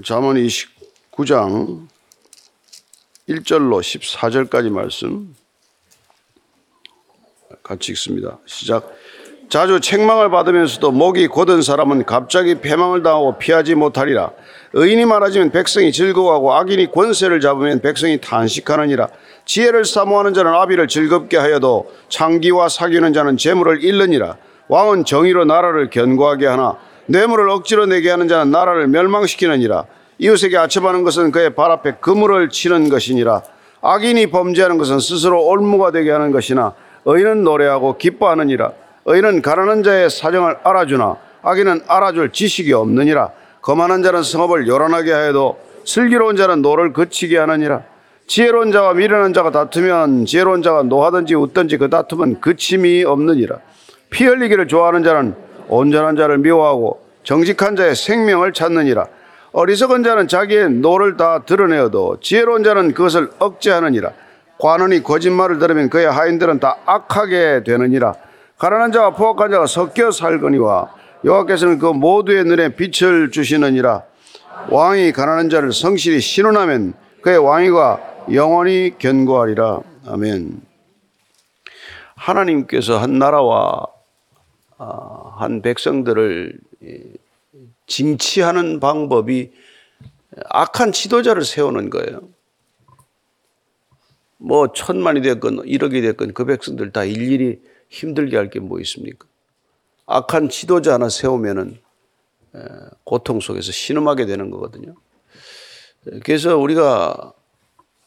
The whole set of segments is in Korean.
잠언 29장 1절로 14절까지 말씀 같이 읽습니다. 시작. 자주 책망을 받으면서도 목이 곧은 사람은 갑자기 패망을 당하고 피하지 못하리라. 의인이 많아지면 백성이 즐거워하고 악인이 권세를 잡으면 백성이 탄식하느니라. 지혜를 사모하는 자는 아비를 즐겁게 하여도 창기와 사귀는 자는 재물을 잃느니라. 왕은 정의로 나라를 견고하게 하나 뇌물을 억지로 내게 하는 자는 나라를 멸망시키느니라. 이웃에게 아첨하는 것은 그의 발 앞에 그물을 치는 것이니라. 악인이 범죄하는 것은 스스로 올무가 되게 하는 것이나 의인은 노래하고 기뻐하느니라. 의인은 가난한 자의 사정을 알아주나 악인은 알아줄 지식이 없느니라. 거만한 자는 성읍을 요란하게 하여도 슬기로운 자는 노를 그치게 하느니라. 지혜로운 자와 미련한 자가 다투면 지혜로운 자가 노하든지 웃든지 그 다툼은 그침이 없느니라. 피 흘리기를 좋아하는 자는 온전한 자를 미워하고 정직한 자의 생명을 찾느니라. 어리석은 자는 자기의 노를 다 드러내어도 지혜로운 자는 그것을 억제하느니라. 관원이 거짓말을 들으면 그의 하인들은 다 악하게 되느니라. 가난한 자와 포악한 자가 섞여 살거니와 여호와께서는 그 모두의 눈에 빛을 주시느니라. 왕이 가난한 자를 성실히 신원하면 그의 왕위가 영원히 견고하리라. 아멘. 하나님께서 한 나라와 아, 한 백성들을 징치하는 방법이 악한 지도자를 세우는 거예요. 뭐 천만이 됐건 일억이 됐건 그 백성들 다 일일이 힘들게 할 게 뭐 있습니까? 악한 지도자 하나 세우면은 고통 속에서 신음하게 되는 거거든요. 그래서 우리가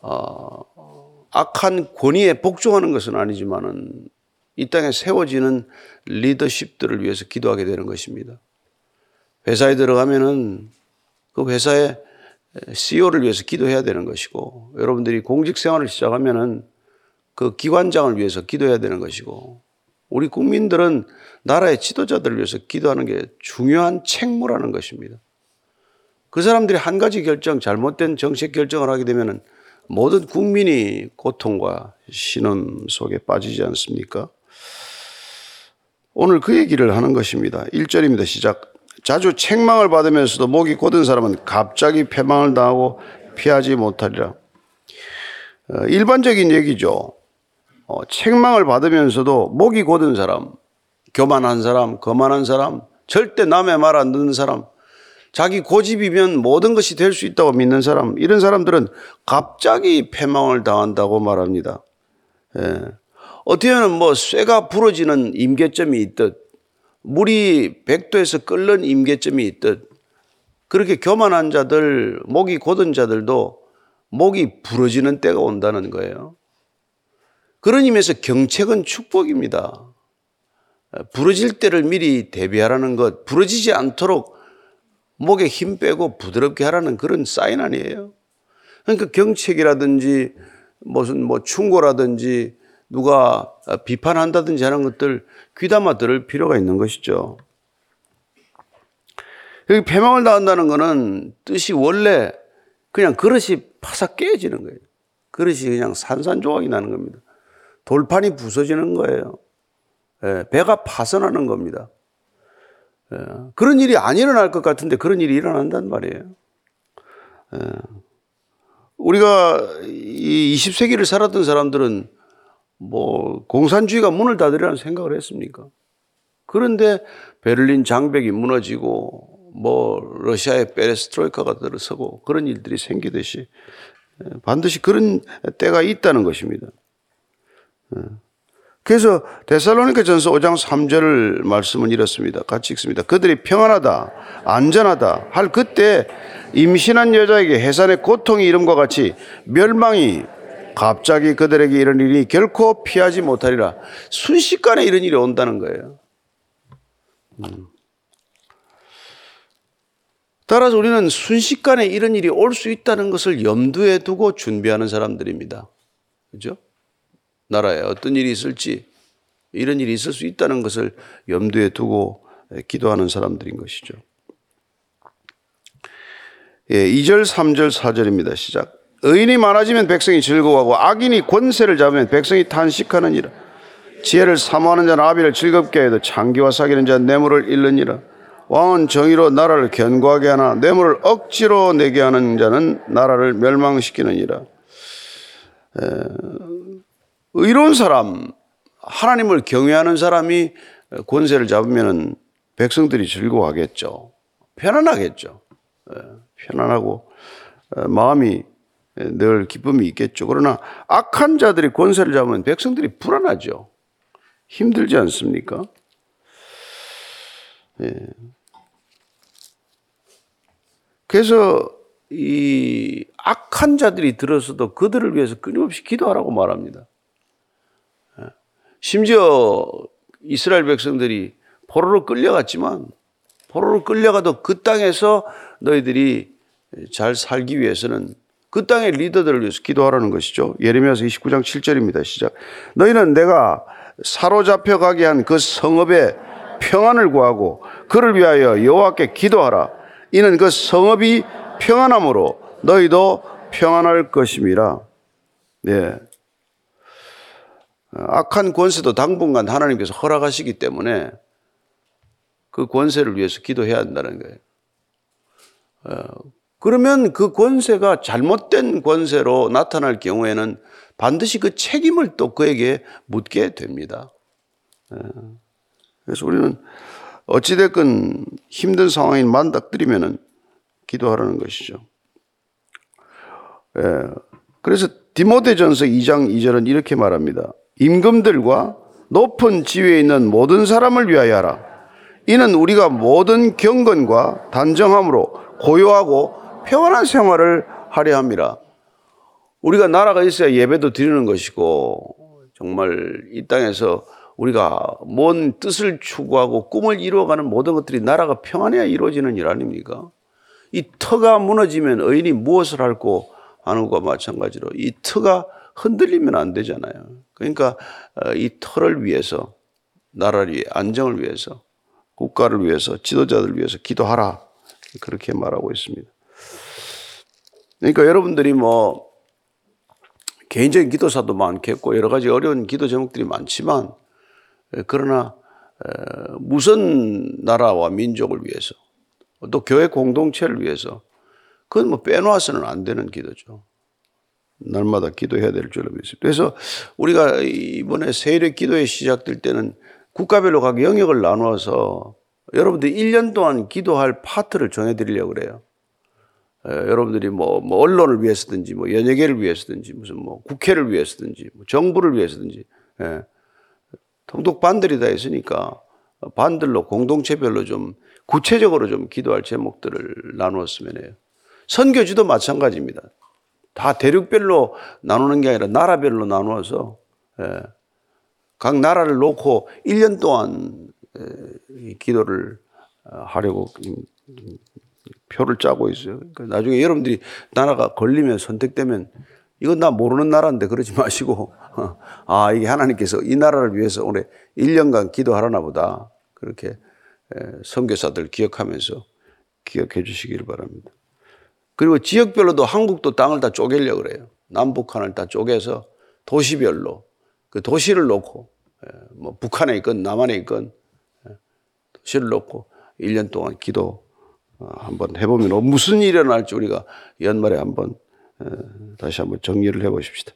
어, 악한 권위에 복종하는 것은 아니지만은 이 땅에 세워지는 리더십들을 위해서 기도하게 되는 것입니다. 회사에 들어가면은 그 회사의 CEO를 위해서 기도해야 되는 것이고 여러분들이 공직 생활을 시작하면은 그 기관장을 위해서 기도해야 되는 것이고 우리 국민들은 나라의 지도자들을 위해서 기도하는 게 중요한 책무라는 것입니다. 그 사람들이 한 가지 결정, 잘못된 정책 결정을 하게 되면 모든 국민이 고통과 신음 속에 빠지지 않습니까? 오늘 그 얘기를 하는 것입니다. 1절입니다. 시작. 자주 책망을 받으면서도 목이 곧은 사람은 갑자기 패망을 당하고 피하지 못하리라. 어, 일반적인 얘기죠. 어, 책망을 받으면서도 목이 곧은 사람, 교만한 사람, 거만한 사람, 절대 남의 말 안 듣는 사람, 자기 고집이면 모든 것이 될 수 있다고 믿는 사람, 이런 사람들은 갑자기 패망을 당한다고 말합니다. 예. 어떻게 보면 뭐 쇠가 부러지는 임계점이 있듯, 물이 백도에서 끓는 임계점이 있듯, 그렇게 교만한 자들, 목이 곧은 자들도 목이 부러지는 때가 온다는 거예요. 그런 의미에서 경책은 축복입니다. 부러질 때를 미리 대비하라는 것, 부러지지 않도록 목에 힘 빼고 부드럽게 하라는 그런 사인 아니에요. 그러니까 경책이라든지 무슨 뭐 충고라든지 누가 비판한다든지 하는 것들 귀담아 들을 필요가 있는 것이죠. 여기 패망을 당한다는 것은 뜻이 원래 그냥 그릇이 파삭 깨지는 거예요. 그릇이 그냥 산산조각이 나는 겁니다. 돌판이 부서지는 거예요. 예, 배가 파선하는 겁니다. 예, 그런 일이 안 일어날 것 같은데 그런 일이 일어난단 말이에요. 예, 우리가 이 20세기를 살았던 사람들은 뭐 공산주의가 문을 닫으려는 생각을 했습니까? 그런데 베를린 장벽이 무너지고 뭐 러시아의 페레스트로이카가 들어서고 그런 일들이 생기듯이 반드시 그런 때가 있다는 것입니다. 그래서 데살로니가 전서 5장 3절 말씀은 이렇습니다. 같이 읽습니다. 그들이 평안하다, 안전하다 할 그때 임신한 여자에게 해산의 고통이 이름과 같이 멸망이 갑자기 그들에게 이런 일이 결코 피하지 못하리라. 순식간에 이런 일이 온다는 거예요. 음. 따라서 우리는 순식간에 이런 일이 올 수 있다는 것을 염두에 두고 준비하는 사람들입니다. 그죠? 나라에 어떤 일이 있을지 이런 일이 있을 수 있다는 것을 염두에 두고 기도하는 사람들인 것이죠. 예, 2절, 3절, 4절입니다. 시작. 의인이 많아지면 백성이 즐거워하고 악인이 권세를 잡으면 백성이 탄식하느니라. 지혜를 사모하는 자는 아비를 즐겁게 해도 창기와 사귀는 자는 뇌물을 잃느니라. 왕은 정의로 나라를 견고하게 하나 뇌물을 억지로 내게 하는 자는 나라를 멸망시키느니라. 에, 의로운 사람, 하나님을 경외하는 사람이 권세를 잡으면 백성들이 즐거워하겠죠. 편안하겠죠. 에, 편안하고 에, 마음이 늘 기쁨이 있겠죠. 그러나 악한 자들이 권세를 잡으면 백성들이 불안하죠. 힘들지 않습니까? 예. 그래서 이 악한 자들이 들어서도 그들을 위해서 끊임없이 기도하라고 말합니다. 예. 심지어 이스라엘 백성들이 포로로 끌려갔지만 포로로 끌려가도 그 땅에서 너희들이 잘 살기 위해서는 그 땅의 리더들을 위해서 기도하라는 것이죠. 예레미야서 29장 7절입니다. 시작. 너희는 내가 사로잡혀 가게 한 그 성읍에 평안을 구하고 그를 위하여 여호와께 기도하라. 이는 그 성읍이 평안함으로 너희도 평안할 것임이라. 네. 악한 권세도 당분간 하나님께서 허락하시기 때문에 그 권세를 위해서 기도해야 한다는 거예요. 어, 그러면 그 권세가 잘못된 권세로 나타날 경우에는 반드시 그 책임을 또 그에게 묻게 됩니다. 예. 그래서 우리는 어찌됐건 힘든 상황이 만닥들이면은 기도하라는 것이죠. 예. 그래서 디모데전서 2장 2절은 이렇게 말합니다. 임금들과 높은 지위에 있는 모든 사람을 위하여 하라. 이는 우리가 모든 경건과 단정함으로 고요하고 평안한 생활을 하려 함이라. 우리가 나라가 있어야 예배도 드리는 것이고 정말 이 땅에서 우리가 뭔 뜻을 추구하고 꿈을 이루어가는 모든 것들이 나라가 평안해야 이루어지는 일 아닙니까? 이 터가 무너지면 의인이 무엇을 할고 하는 것과 마찬가지로 이 터가 흔들리면 안 되잖아요. 그러니까 어, 이 터를 위해서 나라의 안정을 위해서 국가를 위해서 지도자들을 위해서 기도하라 그렇게 말하고 있습니다. 그러니까 여러분들이 뭐 개인적인 기도사도 많겠고 여러 가지 어려운 기도 제목들이 많지만 그러나 무선 나라와 민족을 위해서 또 교회 공동체를 위해서 그건 뭐 빼놓아서는 안 되는 기도죠. 날마다 기도해야 될 줄로 믿습니다. 그래서 우리가 이번에 세일의 기도에 시작될 때는 국가별로 각 영역을 나누어서 여러분들이 1년 동안 기도할 파트를 정해드리려고 그래요. 에, 여러분들이 뭐, 뭐, 언론을 위해서든지, 뭐, 연예계를 위해서든지, 무슨 뭐, 국회를 위해서든지, 뭐 정부를 위해서든지, 예. 통독 반들이 다 있으니까 반들로 공동체별로 좀 구체적으로 좀 기도할 제목들을 나누었으면 해요. 선교지도 마찬가지입니다. 다 대륙별로 나누는 게 아니라 나라별로 나누어서 예. 각 나라를 놓고 1년 동안 기도를 어, 하려고 표를 짜고 있어요. 그러니까 나중에 여러분들이 나라가 걸리면 선택되면 이건 나 모르는 나라인데 그러지 마시고 아 이게 하나님께서 이 나라를 위해서 올해 1년간 기도하라나 보다 그렇게 선교사들 기억하면서 기억해 주시기를 바랍니다. 그리고 지역별로도 한국도 땅을 다 쪼개려고 그래요. 남북한을 다 쪼개서 도시별로 그 도시를 놓고 뭐 북한에 있건 남한에 있건 도시를 놓고 1년 동안 기도 어, 한번 해보면 어, 무슨 일이 일어날지 우리가 연말에 한번 다시 한번 정리를 해보십시다.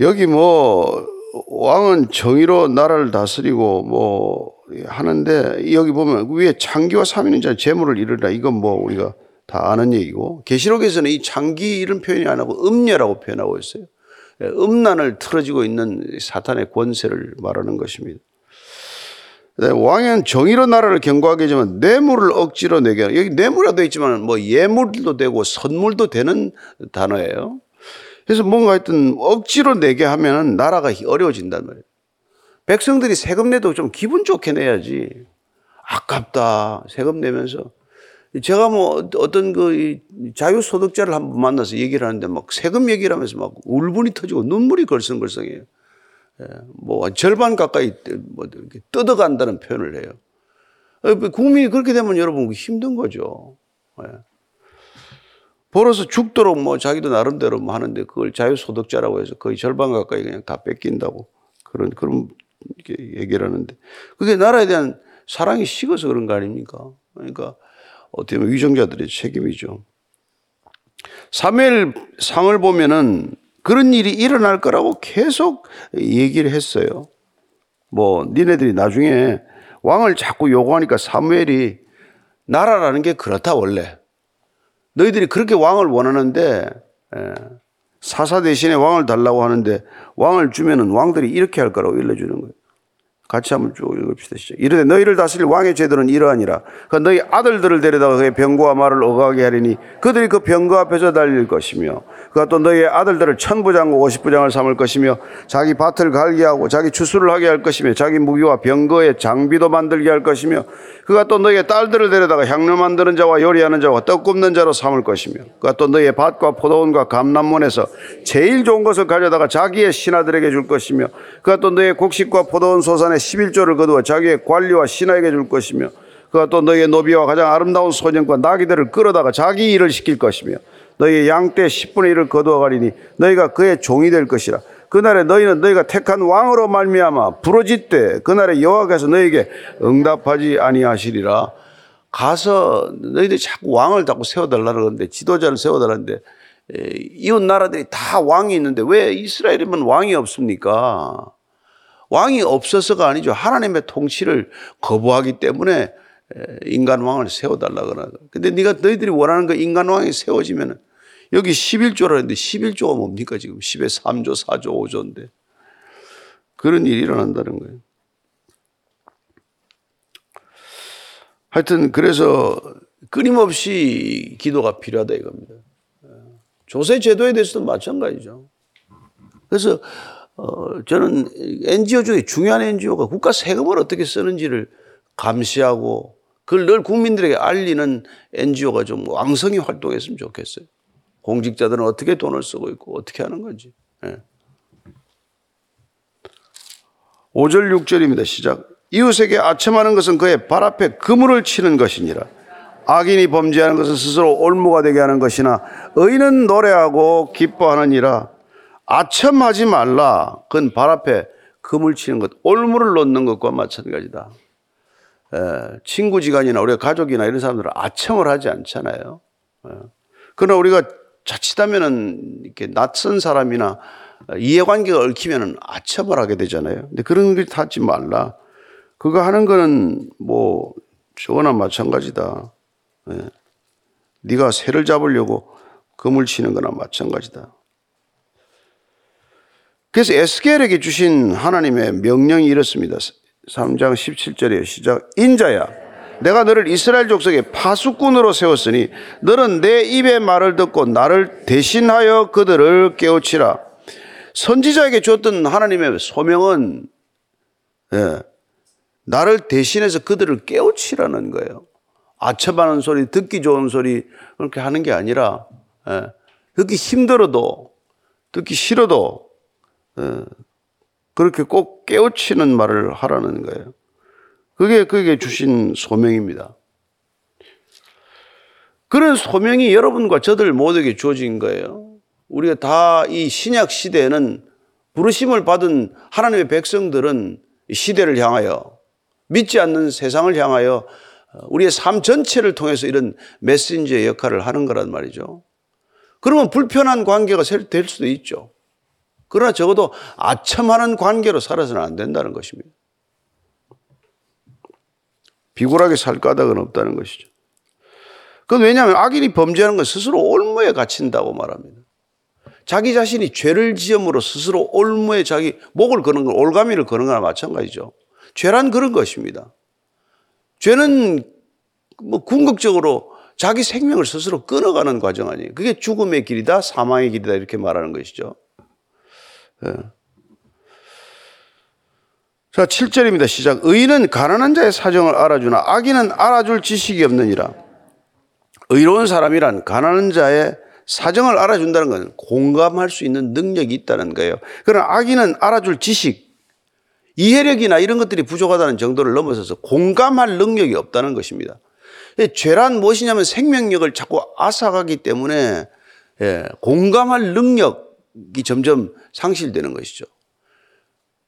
여기 뭐 왕은 정의로 나라를 다스리고 뭐 하는데 여기 보면 위에 창기와 삼위는 자 재물을 이르라 이건 뭐 우리가 다 아는 얘기고 계시록에서는 이 창기 이런 표현이 안 하고 음녀라고 표현하고 있어요. 예, 음란을 틀어지고 있는 사탄의 권세를 말하는 것입니다. 네, 왕은 정의로 나라를 경고하게 하지만 뇌물을 억지로 내게 여기 뇌물이라도 있지만 뭐 예물도 되고 선물도 되는 단어예요. 그래서 뭔가 하여튼 억지로 내게 하면 나라가 어려워진단 말이에요. 백성들이 세금 내도 좀 기분 좋게 내야지. 아깝다. 세금 내면서. 제가 뭐 어떤 그 자유소득자를 한번 만나서 얘기를 하는데 막 세금 얘기를 하면서 막 울분이 터지고 눈물이 걸성걸성해요. 예, 뭐 절반 가까이 뭐 뜯어간다는 표현을 해요. 어, 국민이 그렇게 되면 여러분 힘든 거죠. 예. 벌어서 죽도록 뭐 자기도 나름대로 뭐 하는데 그걸 자유소득자라고 해서 거의 절반 가까이 그냥 다 뺏긴다고 그런 그런 얘기를 하는데 그게 나라에 대한 사랑이 식어서 그런 거 아닙니까? 그러니까 어떻게 보면 위정자들의 책임이죠. 사무엘 상을 보면은 그런 일이 일어날 거라고 계속 얘기를 했어요. 뭐 니네들이 나중에 왕을 자꾸 요구하니까 사무엘이 나라라는 게 그렇다 원래. 너희들이 그렇게 왕을 원하는데 예, 사사 대신에 왕을 달라고 하는데 왕을 주면은 왕들이 이렇게 할 거라고 일러주는 거예요. 같이 한번 쭉 읽읍시다. 시작. 이르되 너희를 다스릴 왕의 제도는 이러하니라. 그 너희 아들들을 데려다가 그의 병거와 말을 어가게 하리니 그들이 그 병거 앞에서 달릴 것이며 그가 또 너희의 아들들을 천부장과 오십부장을 삼을 것이며 자기 밭을 갈게 하고 자기 추수를 하게 할 것이며 자기 무기와 병거의 장비도 만들게 할 것이며 그가 또 너희의 딸들을 데려다가 향료 만드는 자와 요리하는 자와 떡 굽는 자로 삼을 것이며 그가 또 너희의 밭과 포도원과 감람문에서 제일 좋은 것을 가져다가 자기의 신하들에게 줄 것이며 그가 또 너희의 곡식과 포도원 소산의 11조를 거두어 자기의 관리와 신하에게 줄 것이며 그가 또 너희의 노비와 가장 아름다운 소년과 나귀들을 끌어다가 자기 일을 시킬 것이며 너희의 양떼 10분의 1을 거두어 가리니 너희가 그의 종이 될 것이라 그날에 너희는 너희가 택한 왕으로 말미암아 부러짓되 그날에 여호와께서 너희에게 응답하지 아니하시리라 가서 너희들이 자꾸 왕을 자꾸 세워달라는 건데 지도자를 세워달라는데 에, 이웃 나라들이 다 왕이 있는데 왜 이스라엘에만 왕이 없습니까? 왕이 없어서가 아니죠. 하나님의 통치를 거부하기 때문에 인간 왕을 세워달라 그러나. 근데 네가 너희들이 원하는 그 인간 왕이 세워지면은 여기 11조라는데 11조가 뭡니까 지금 10에 3조, 4조, 5조인데 그런 일이 일어난다는 거예요. 하여튼 그래서 끊임없이 기도가 필요하다 이겁니다. 조세 제도에 대해서도 마찬가지죠. 그래서 어, 저는 NGO 중에 중요한 NGO가 국가 세금을 어떻게 쓰는지를 감시하고 그걸 늘 국민들에게 알리는 NGO가 좀 왕성히 활동했으면 좋겠어요. 공직자들은 어떻게 돈을 쓰고 있고 어떻게 하는 건지. 예. 5절 6절입니다. 시작. 이웃에게 아첨하는 것은 그의 발 앞에 그물을 치는 것이니라. 악인이 범죄하는 것은 스스로 올무가 되게 하는 것이나 의인은 노래하고 기뻐하느니라. 아첨하지 말라. 그건 발 앞에 금을 치는 것, 올무를 놓는 것과 마찬가지다. 에, 친구지간이나 우리가 가족이나 이런 사람들은 아첨을 하지 않잖아요. 에. 그러나 우리가 자칫하면은 이렇게 낯선 사람이나 이해관계가 얽히면은 아첨을 하게 되잖아요. 근데 그런 걸 하지 말라. 그거 하는 거는 뭐 저거나 마찬가지다. 예. 네가 새를 잡으려고 금을 치는 거나 마찬가지다. 그래서 에스겔에게 주신 하나님의 명령이 이렇습니다. 3장 17절에 시작. 인자야, 내가 너를 이스라엘 족속의 파수꾼으로 세웠으니 너는 내 입의 말을 듣고 나를 대신하여 그들을 깨우치라. 선지자에게 줬던 하나님의 소명은 예, 나를 대신해서 그들을 깨우치라는 거예요. 아첨하는 소리, 듣기 좋은 소리 그렇게 하는 게 아니라 예, 듣기 힘들어도 듣기 싫어도 예, 그렇게 꼭 깨우치는 말을 하라는 거예요. 그게 그게 주신 소명입니다. 그런 소명이 여러분과 저들 모두에게 주어진 거예요. 우리가 다 이 신약 시대에는 부르심을 받은 하나님의 백성들은 시대를 향하여 믿지 않는 세상을 향하여 우리의 삶 전체를 통해서 이런 메신저의 역할을 하는 거란 말이죠. 그러면 불편한 관계가 될 수도 있죠. 그러나 적어도 아첨하는 관계로 살아서는 안 된다는 것입니다. 비굴하게 살 까닭은 없다는 것이죠. 그건 왜냐하면 악인이 범죄하는 건 스스로 올무에 갇힌다고 말합니다. 자기 자신이 죄를 지음으로 스스로 올무에 자기 목을 거는 건 올가미를 거는 거나 마찬가지죠. 죄란 그런 것입니다. 죄는 뭐 궁극적으로 자기 생명을 스스로 끊어가는 과정 아니에요. 그게 죽음의 길이다, 사망의 길이다 이렇게 말하는 것이죠. 예. 자, 7절입니다. 시작. 의인은 가난한 자의 사정을 알아주나 악인은 알아줄 지식이 없느니라. 의로운 사람이란 가난한 자의 사정을 알아준다는 건 공감할 수 있는 능력이 있다는 거예요. 그러나 악인은 알아줄 지식, 이해력이나 이런 것들이 부족하다는 정도를 넘어서서 공감할 능력이 없다는 것입니다. 죄란 무엇이냐면 생명력을 자꾸 앗아가기 때문에 예, 공감할 능력 이 점점 상실되는 것이죠.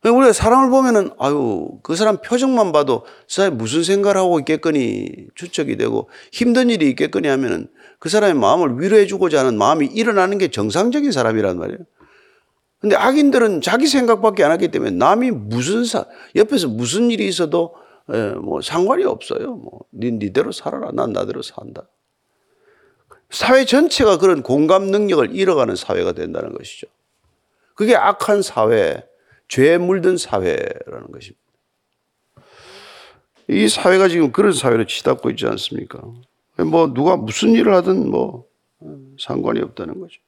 우리가 사람을 보면은 아유 그 사람 표정만 봐도 그 사람이 무슨 생각을 하고 있겠거니 추측이 되고 힘든 일이 있겠거니 하면은 그 사람의 마음을 위로해주고자 하는 마음이 일어나는 게 정상적인 사람이란 말이에요. 근데 악인들은 자기 생각밖에 안 하기 때문에 남이 무슨 사 옆에서 무슨 일이 있어도 예, 뭐 상관이 없어요. 뭐 니, 니대로 살아라. 난 나대로 산다. 사회 전체가 그런 공감 능력을 잃어가는 사회가 된다는 것이죠. 그게 악한 사회, 죄에 물든 사회라는 것입니다. 이 사회가 지금 그런 사회로 치닫고 있지 않습니까? 뭐 누가 무슨 일을 하든 뭐 상관이 없다는 거죠.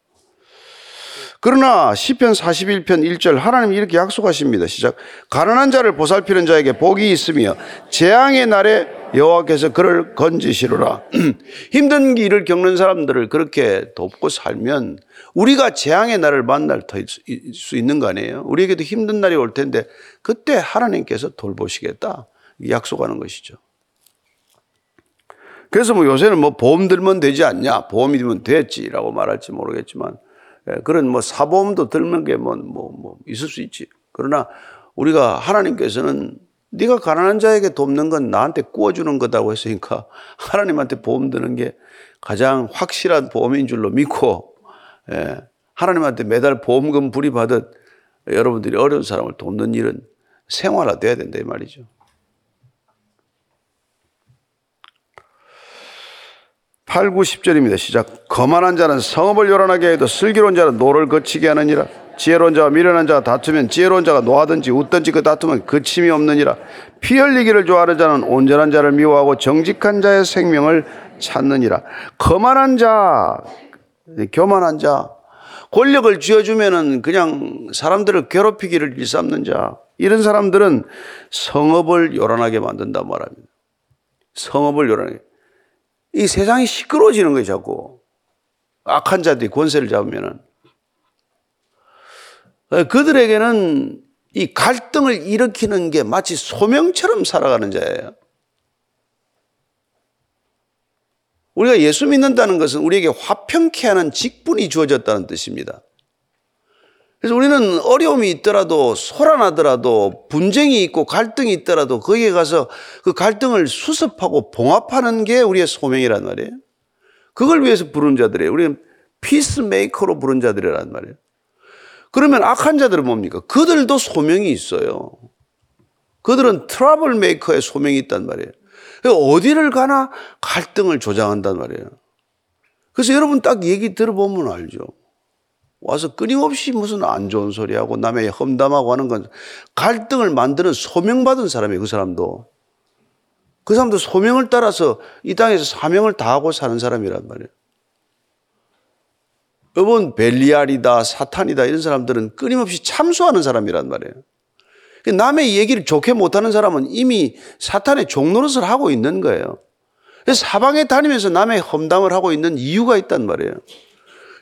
그러나 시편 41편 1절 하나님이 이렇게 약속하십니다. 시작. 가난한 자를 보살피는 자에게 복이 있으며 재앙의 날에 여호와께서 그를 건지시로라. 힘든 길을 겪는 사람들을 그렇게 돕고 살면 우리가 재앙의 날을 만날 수 있는 거 아니에요? 우리에게도 힘든 날이 올 텐데 그때 하나님께서 돌보시겠다 약속하는 것이죠. 그래서 뭐 요새는 뭐 보험 들면 되지 않냐? 보험이 들면 됐지라고 말할지 모르겠지만 예, 그런 뭐 사보험도 들는 게뭐 뭐, 뭐 있을 수 있지. 그러나 우리가 하나님께서는 네가 가난한 자에게 돕는 건 나한테 구워주는 거다고 했으니까 하나님한테 보험 드는 게 가장 확실한 보험인 줄로 믿고 예, 하나님한테 매달 보험금 불입하듯 여러분들이 어려운 사람을 돕는 일은 생활화돼야 된다 이 말이죠. 8, 9, 10절입니다. 시작. 거만한 자는 성읍을 요란하게 해도 슬기로운 자는 노를 그치게 하느니라. 지혜로운 자와 미련한 자가 다투면 지혜로운 자가 노하든지 웃든지 그 다툼은 그침이 없느니라. 피 흘리기를 좋아하는 자는 온전한 자를 미워하고 정직한 자의 생명을 찾느니라. 거만한 자, 교만한 자, 권력을 쥐어주면은 그냥 사람들을 괴롭히기를 일삼는 자, 이런 사람들은 성읍을 요란하게 만든단 말합니다. 성읍을 요란하게. 이 세상이 시끄러워지는 거예요, 자꾸. 악한 자들이 권세를 잡으면은. 그들에게는 이 갈등을 일으키는 게 마치 소명처럼 살아가는 자예요. 우리가 예수 믿는다는 것은 우리에게 화평케 하는 직분이 주어졌다는 뜻입니다. 그래서 우리는 어려움이 있더라도 소란하더라도 분쟁이 있고 갈등이 있더라도 거기에 가서 그 갈등을 수습하고 봉합하는 게 우리의 소명이란 말이에요. 그걸 위해서 부른 자들이에요. 우리는 peacemaker로 부른 자들이란 말이에요. 그러면 악한 자들은 뭡니까? 그들도 소명이 있어요. 그들은 troublemaker의 소명이 있단 말이에요. 어디를 가나 갈등을 조장한단 말이에요. 그래서 여러분 딱 얘기 들어보면 알죠. 와서 끊임없이 무슨 안 좋은 소리하고 남의 험담하고 하는 건 갈등을 만드는 소명받은 사람이에요, 그 사람도. 그 사람도 소명을 따라서 이 땅에서 사명을 다하고 사는 사람이란 말이에요. 여러분, 벨리알이다, 사탄이다, 이런 사람들은 끊임없이 참소하는 사람이란 말이에요. 남의 얘기를 좋게 못하는 사람은 이미 사탄의 종노릇을 하고 있는 거예요. 사방에 다니면서 남의 험담을 하고 있는 이유가 있단 말이에요.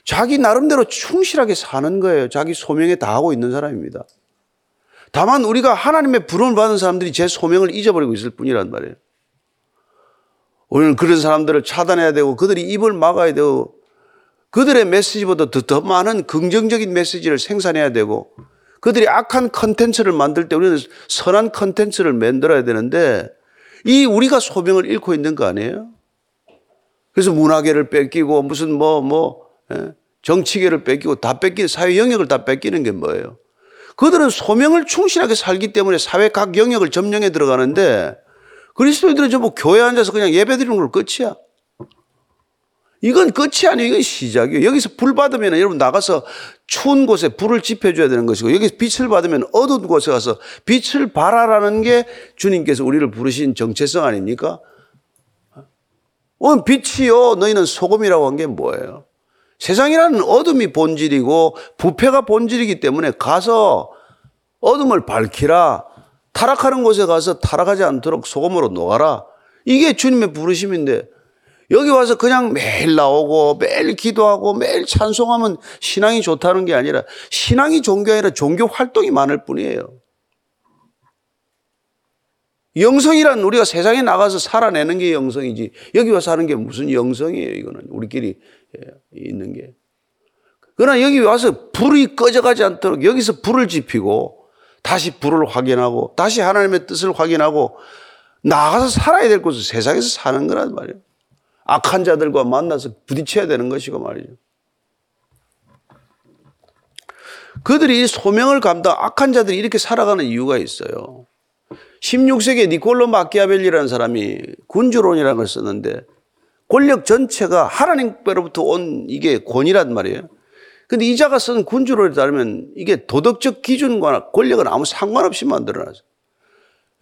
자기 나름대로 충실하게 사는 거예요. 자기 소명에 다 하고 있는 사람입니다. 다만 우리가 하나님의 부름을 받은 사람들이 제 소명을 잊어버리고 있을 뿐이란 말이에요. 우리는 그런 사람들을 차단해야 되고 그들이 입을 막아야 되고 그들의 메시지보다 더, 더 많은 긍정적인 메시지를 생산해야 되고 그들이 악한 컨텐츠를 만들 때 우리는 선한 컨텐츠를 만들어야 되는데 이 우리가 소명을 잃고 있는 거 아니에요? 그래서 문화계를 뺏기고 무슨 뭐, 뭐, 예? 정치계를 뺏기고 다 뺏기는 사회 영역을 다 뺏기는 게 뭐예요? 그들은 소명을 충실하게 살기 때문에 사회 각 영역을 점령해 들어가는데 그리스도인들은 전부 교회 앉아서 그냥 예배 드리는 걸 끝이야. 이건 끝이 아니에요. 이건 시작이에요. 여기서 불 받으면 여러분 나가서 추운 곳에 불을 지펴줘야 되는 것이고 여기서 빛을 받으면 어두운 곳에 가서 빛을 발하라는 게 주님께서 우리를 부르신 정체성 아닙니까? 어, 빛이요. 너희는 소금이라고 한 게 뭐예요? 세상이라는 어둠이 본질이고 부패가 본질이기 때문에 가서 어둠을 밝히라. 타락하는 곳에 가서 타락하지 않도록 소금으로 녹아라. 이게 주님의 부르심인데 여기 와서 그냥 매일 나오고 매일 기도하고 매일 찬송하면 신앙이 좋다는 게 아니라 신앙이 종교 아니라 종교 활동이 많을 뿐이에요. 영성이란 우리가 세상에 나가서 살아내는 게 영성이지 여기 와서 하는 게 무슨 영성이에요 이거는 우리끼리 예, 있는 게. 그러나 여기 와서 불이 꺼져가지 않도록 여기서 불을 지피고 다시 불을 확인하고 다시 하나님의 뜻을 확인하고 나가서 살아야 될 곳은 세상에서 사는 거란 말이에요. 악한 자들과 만나서 부딪혀야 되는 것이고 말이죠. 그들이 소명을 감당, 악한 자들이 이렇게 살아가는 이유가 있어요. 16세기에 니콜로 마키아벨리라는 사람이 군주론이라는 걸 썼는데 권력 전체가 하나님께로부터 온 이게 권이란 말이에요. 근데 이자가 쓴 군주론에 따르면 이게 도덕적 기준과 권력은 아무 상관없이 만들어놨어요.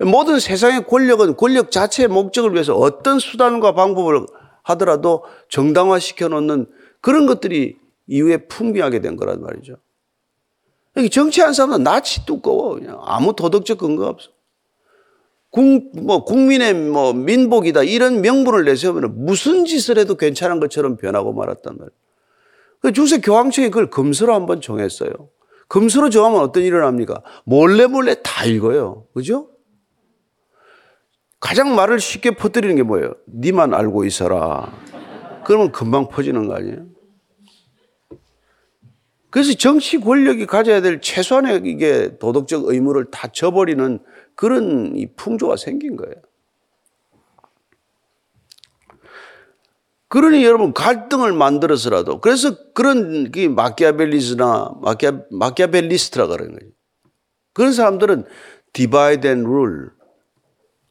모든 세상의 권력은 권력 자체의 목적을 위해서 어떤 수단과 방법을 하더라도 정당화시켜 놓는 그런 것들이 이후에 풍비하게 된 거란 말이죠. 정치하는 사람은 낯이 두꺼워. 그냥 아무 도덕적 근거가 없어. 국, 뭐, 국민의 뭐, 민복이다. 이런 명분을 내세우면 무슨 짓을 해도 괜찮은 것처럼 변하고 말았단 말이에요. 그 중세 교황청이 그걸 금서로 한번 정했어요. 금서로 정하면 어떤 일이 일어납니까? 몰래 몰래 다 읽어요. 그죠? 가장 말을 쉽게 퍼뜨리는 게 뭐예요? 니만 알고 있어라. 그러면 금방 퍼지는 거 아니에요? 그래서 정치 권력이 가져야 될 최소한의 이게 도덕적 의무를 다 저버리는 그런 이 풍조가 생긴 거예요. 그러니 여러분 갈등을 만들어서라도 그래서 그런 그 마키아벨리스나 마키아 마키아벨리스트라 그러는 거예요. 그런 사람들은 divide and rule.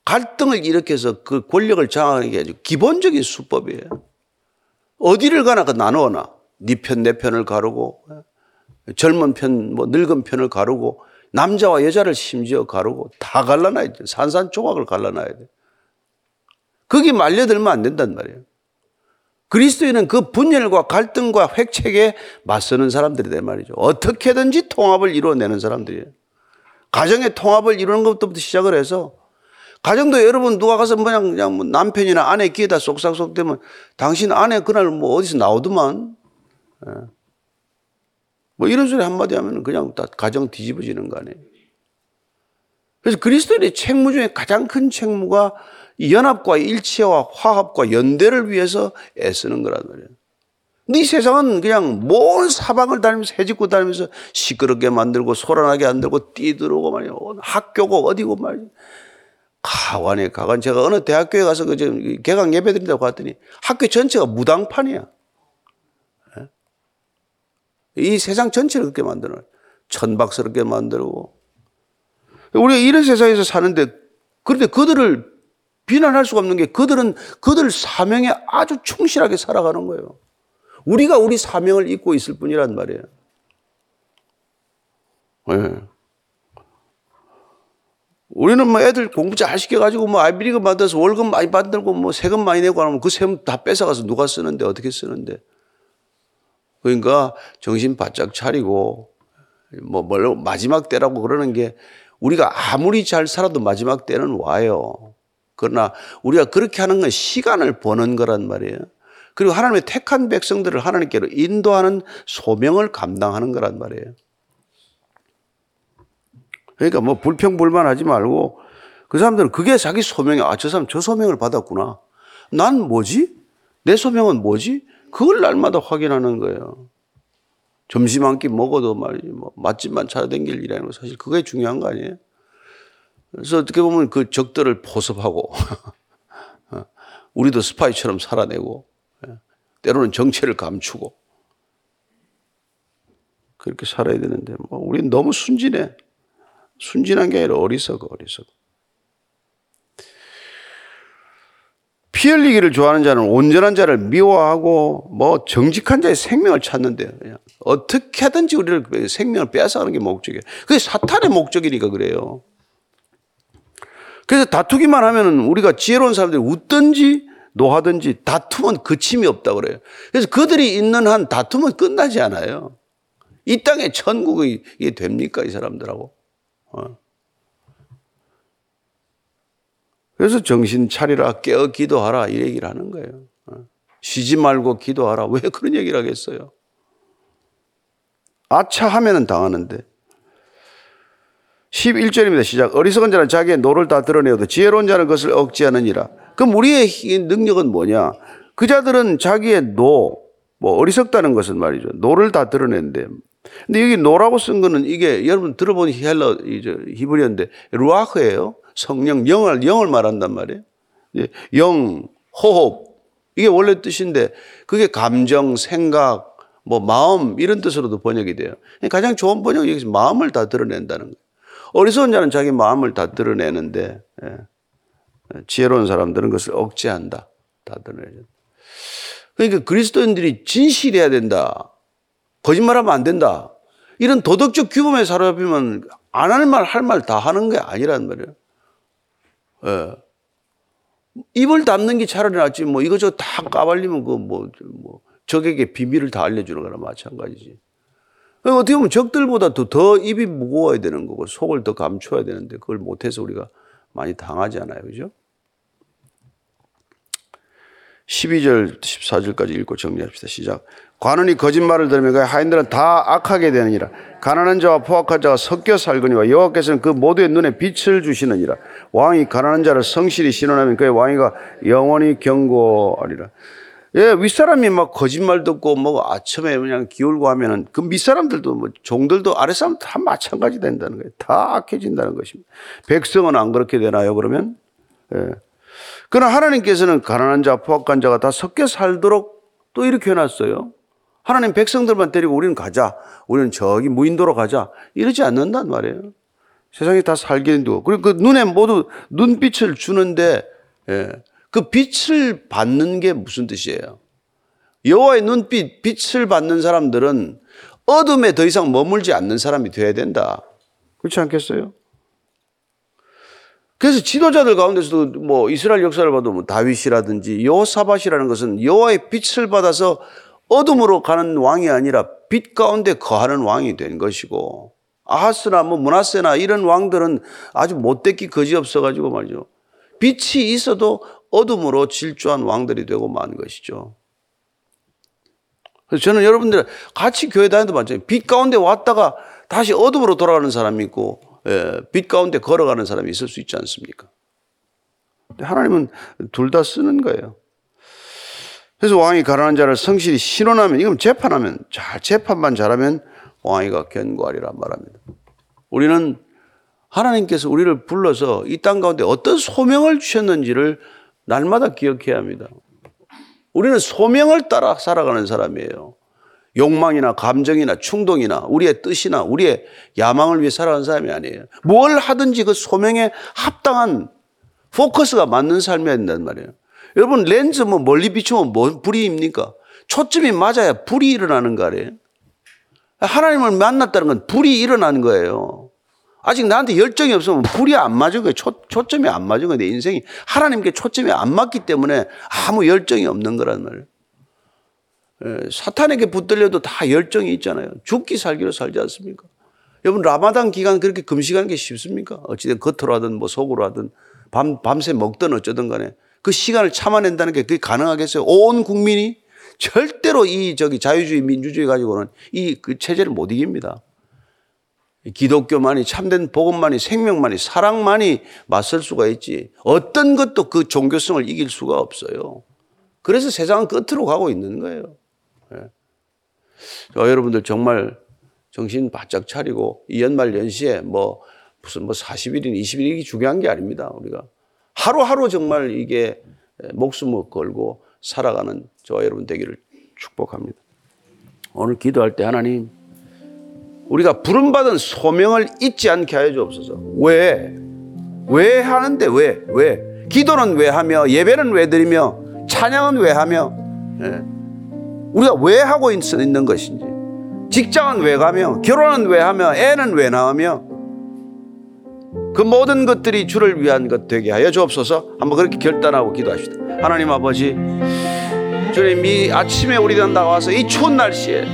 갈등을 일으켜서 그 권력을 장악하는 게 아주 기본적인 수법이에요. 어디를 가나 그 나누어놔. 네 편, 내 편을 가르고, 젊은 편, 뭐 늙은 편을 가르고, 남자와 여자를 심지어 가르고, 다 갈라놔야 돼. 산산조각을 갈라놔야 돼. 거기 말려들면 안 된단 말이에요. 그리스도인은 그 분열과 갈등과 획책에 맞서는 사람들이 된 말이죠. 어떻게든지 통합을 이루어내는 사람들이에요. 가정의 통합을 이루는 것부터 시작을 해서 가정도 여러분 누가 가서 그냥, 그냥 뭐 남편이나 아내 귀에다 쏙싹쏙 대면 당신 아내 그날 뭐 어디서 나오더만. 예. 뭐 이런 소리 한마디 하면 그냥 다 가정 뒤집어지는 거 아니에요. 그래서 그리스도인의 책무 중에 가장 큰 책무가 연합과 일체와 화합과 연대를 위해서 애쓰는 거란 말이에요. 근데 이 세상은 그냥 먼 사방을 다니면서 해집고 다니면서 시끄럽게 만들고 소란하게 만들고 뛰들어오고 말이에요. 학교고 어디고 말이에요. 가관에 가관. 제가 어느 대학교에 가서 그 개강 예배 드린다고 갔더니 학교 전체가 무당판이야. 예? 이 세상 전체를 그렇게 만들어. 천박스럽게 만들고. 우리가 이런 세상에서 사는데 그런데 그들을 비난할 수가 없는 게 그들은 그들 사명에 아주 충실하게 살아가는 거예요. 우리가 우리 사명을 잊고 있을 뿐이란 말이에요. 네. 우리는 뭐 애들 공부 잘 시켜가지고 뭐 아이비리그 만들어서 월급 많이 받들고 뭐 세금 많이 내고 하면 그 세금 다 뺏어가서 누가 쓰는데 어떻게 쓰는데. 그러니까 정신 바짝 차리고 뭐 마지막 때라고 그러는 게 우리가 아무리 잘 살아도 마지막 때는 와요. 그러나 우리가 그렇게 하는 건 시간을 버는 거란 말이에요. 그리고 하나님의 택한 백성들을 하나님께로 인도하는 소명을 감당하는 거란 말이에요. 그러니까 뭐 불평불만 하지 말고 그 사람들은 그게 자기 소명이 아, 저 사람 저 소명을 받았구나. 난 뭐지? 내 소명은 뭐지? 그걸 날마다 확인하는 거예요. 점심 한 끼 먹어도 말이지, 뭐, 맛집만 찾아다닐 일이라는 거 사실 그게 중요한 거 아니에요? 그래서 어떻게 보면 그 적들을 포섭하고, 우리도 스파이처럼 살아내고, 때로는 정체를 감추고, 그렇게 살아야 되는데, 뭐, 우리는 너무 순진해. 순진한 게 아니라 어리석어, 어리석어. 피 흘리기를 좋아하는 자는 온전한 자를 미워하고 뭐 정직한 자의 생명을 찾는데 그냥 어떻게 하든지 우리를 생명을 빼앗아가는 게 목적이에요. 그게 사탄의 목적이니까 그래요. 그래서 다투기만 하면 우리가 지혜로운 사람들이 웃든지 노하든지 다투면 그침이 없다 그래요. 그래서 그들이 있는 한 다투면 끝나지 않아요. 이 땅에 천국이 됩니까 이 사람들하고? 어. 그래서 정신 차리라 깨어 기도하라 이 얘기를 하는 거예요. 어. 쉬지 말고 기도하라. 왜 그런 얘기를 하겠어요? 아차 하면은 당하는데. 11절입니다. 시작. 어리석은 자는 자기의 노를 다 드러내어도 지혜로운 자는 그것을 억제하느니라. 그럼 우리의 능력은 뭐냐? 그 자들은 자기의 노, 뭐 어리석다는 것은 말이죠. 노를 다 드러내는데 근데 여기 노라고 쓴 거는 이게 여러분 들어본 헬라어 이제 히브리어인데 רוח예요. 성령 영을 영을 말한단 말이에요. 예, 영, 호흡 이게 원래 뜻인데 그게 감정, 생각, 뭐 마음 이런 뜻으로도 번역이 돼요. 가장 좋은 번역이 여기서 마음을 다 드러낸다는 거예요. 어리석은 자는 자기 마음을 다 드러내는데 예. 지혜로운 사람들은 그것을 억제한다. 다 드러내죠. 그러니까 그리스도인들이 진실해야 된다. 거짓말하면 안 된다. 이런 도덕적 규범에 사로잡히면 안 할 말 할 말 다 하는 게 아니란 말이에요. 예. 입을 닫는 게 차라리 낫지 뭐 이거저거 다 까발리면 그뭐 뭐 적에게 비밀을 다 알려주는 거나 마찬가지지. 어떻게 보면 적들보다 더, 더 입이 무거워야 되는 거고 속을 더 감춰야 되는데 그걸 못해서 우리가 많이 당하지 않아요. 그죠? 12절, 14절까지 읽고 정리합시다. 시작. 관원이 거짓말을 들으면 그 하인들은 다 악하게 되느니라. 가난한 자와 포악한 자가 섞여 살거니와 여호와께서는 그 모두의 눈에 빛을 주시느니라. 왕이 가난한 자를 성실히 신원하면 그의 왕위가 영원히 경고하리라. 예, 윗사람이 막 거짓말 듣고 뭐 아침에 그냥 기울고 하면은 그 밑사람들도 뭐 종들도 아랫사람 다 마찬가지 된다는 거예요. 다 악해진다는 것입니다. 백성은 안 그렇게 되나요, 그러면? 예. 그러나 하나님께서는 가난한 자, 포악한 자가 다 섞여 살도록 또 이렇게 해놨어요. 하나님 백성들만 데리고 우리는 가자. 우리는 저기 무인도로 가자. 이러지 않는단 말이에요. 세상에 다 살게 두고. 그리고 그 눈에 모두 눈빛을 주는데, 예. 그 빛을 받는 게 무슨 뜻이에요? 여호와의 눈빛, 빛을 받는 사람들은 어둠에 더 이상 머물지 않는 사람이 되어야 된다. 그렇지 않겠어요? 그래서 지도자들 가운데서도 뭐 이스라엘 역사를 봐도 뭐 다윗이라든지 여호사밧이라는 것은 여호와의 빛을 받아서 어둠으로 가는 왕이 아니라 빛 가운데 거하는 왕이 된 것이고 아하스나 뭐 문하세나 이런 왕들은 아주 못되기 거지 없어 가지고 말이죠. 빛이 있어도 어둠으로 질주한 왕들이 되고 만 것이죠. 그래서 저는 여러분들 같이 교회 다니도 마찬가지. 빛 가운데 왔다가 다시 어둠으로 돌아가는 사람이 있고 예, 빛 가운데 걸어가는 사람이 있을 수 있지 않습니까? 하나님은 둘 다 쓰는 거예요. 그래서 왕이 가난한 자를 성실히 신원하면 이건 재판하면 잘 재판만 잘하면 왕이가 견고하리라 말합니다. 우리는 하나님께서 우리를 불러서 이 땅 가운데 어떤 소명을 주셨는지를 날마다 기억해야 합니다. 우리는 소명을 따라 살아가는 사람이에요. 욕망이나 감정이나 충동이나 우리의 뜻이나 우리의 야망을 위해 살아가는 사람이 아니에요. 뭘 하든지 그 소명에 합당한 포커스가 맞는 삶이어야 된단 말이에요. 여러분 렌즈 뭐 멀리 비추면 뭔 불이입니까? 초점이 맞아야 불이 일어나는 거 아니에요? 하나님을 만났다는 건 불이 일어나는 거예요. 아직 나한테 열정이 없으면 불이 안 맞은 거예요. 초, 초점이 안 맞은 거예요. 내 인생이 하나님께 초점이 안 맞기 때문에 아무 열정이 없는 거란 말이에요. 예, 사탄에게 붙들려도 다 열정이 있잖아요. 죽기 살기로 살지 않습니까? 여러분 라마단 기간 그렇게 금식하는 게 쉽습니까? 어찌든 겉으로 하든 뭐 속으로 하든 밤, 밤새 먹든 어쩌든 간에 그 시간을 참아낸다는 게 그게 가능하겠어요? 온 국민이 절대로 이 저기 자유주의 민주주의 가지고는 이 그 체제를 못 이깁니다. 기독교만이 참된 복음만이 생명만이 사랑만이 맞설 수가 있지 어떤 것도 그 종교성을 이길 수가 없어요. 그래서 세상은 끝으로 가고 있는 거예요. 예. 저 여러분들 정말 정신 바짝 차리고 이 연말 연시에 뭐 무슨 뭐 40일인 20일이 중요한 게 아닙니다. 우리가 하루하루 정말 이게 목숨을 걸고 살아가는 저와 여러분 되기를 축복합니다. 오늘 기도할 때 하나님 우리가 부름받은 소명을 잊지 않게 하여 주옵소서. 왜? 왜 하는데 왜? 왜? 기도는 왜 하며 예배는 왜 드리며 찬양은 왜 하며 예. 우리가 왜 하고 있는 것인지 직장은 왜 가며 결혼은 왜 하며 애는 왜 낳으며 그 모든 것들이 주를 위한 것 되게 하여 주옵소서 한번 그렇게 결단하고 기도합시다. 하나님 아버지 주님 이 아침에 우리가 나와서 이 추운 날씨에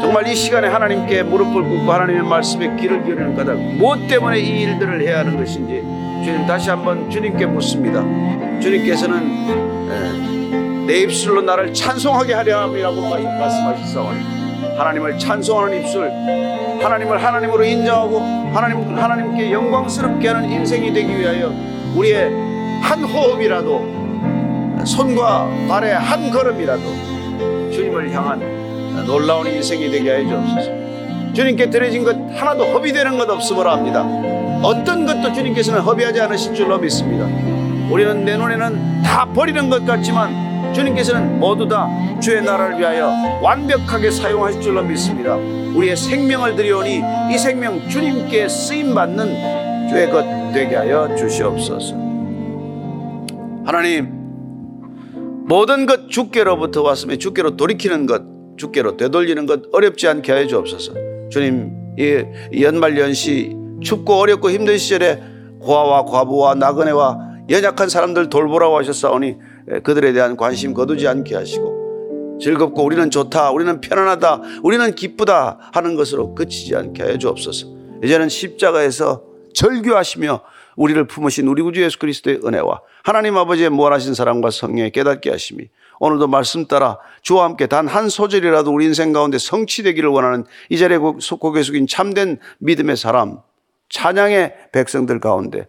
정말 이 시간에 하나님께 무릎을 꿇고 하나님의 말씀에 귀를 기울이는 까닭 무엇 때문에 이 일들을 해야 하는 것인지 주님 다시 한번 주님께 묻습니다. 주님께서는 내 입술로 나를 찬송하게 하려 함이라고 말씀하셨사오니 하나님을 찬송하는 입술 하나님을 하나님으로 인정하고 하나님 하나님께 영광스럽게 하는 인생이 되기 위하여 우리의 한 호흡이라도 손과 발의 한 걸음이라도 주님을 향한 놀라운 인생이 되게 하여 주옵소서. 주님께 드려진 것 하나도 허비되는 것 없음을 압니다. 어떤 것도 주님께서는 허비하지 않으실 줄로 믿습니다. 우리는 내 눈에는 다 버리는 것 같지만 주님께서는 모두 다 주의 나라를 위하여 완벽하게 사용하실 줄로 믿습니다. 우리의 생명을 드리오니 이 생명 주님께 쓰임 받는 주의 것 되게 하여 주시옵소서. 하나님 모든 것 주께로부터 왔으며 주께로 돌이키는 것 주께로 되돌리는 것 어렵지 않게 하여 주옵소서. 주님 이 연말 연시 춥고 어렵고 힘든 시절에 고아와 과부와 나그네와 연약한 사람들 돌보라고 하셨사오니 그들에 대한 관심 거두지 않게 하시고 즐겁고 우리는 좋다 우리는 편안하다 우리는 기쁘다 하는 것으로 그치지 않게 하여 주옵소서. 이제는 십자가에서 절규하시며 우리를 품으신 우리 구주 예수 그리스도의 은혜와 하나님 아버지의 무한하신 사랑과 성령의 깨닫게 하심이 오늘도 말씀 따라 주와 함께 단 한 소절이라도 우리 인생 가운데 성취되기를 원하는 이 자리에 고개 숙인 참된 믿음의 사람 찬양의 백성들 가운데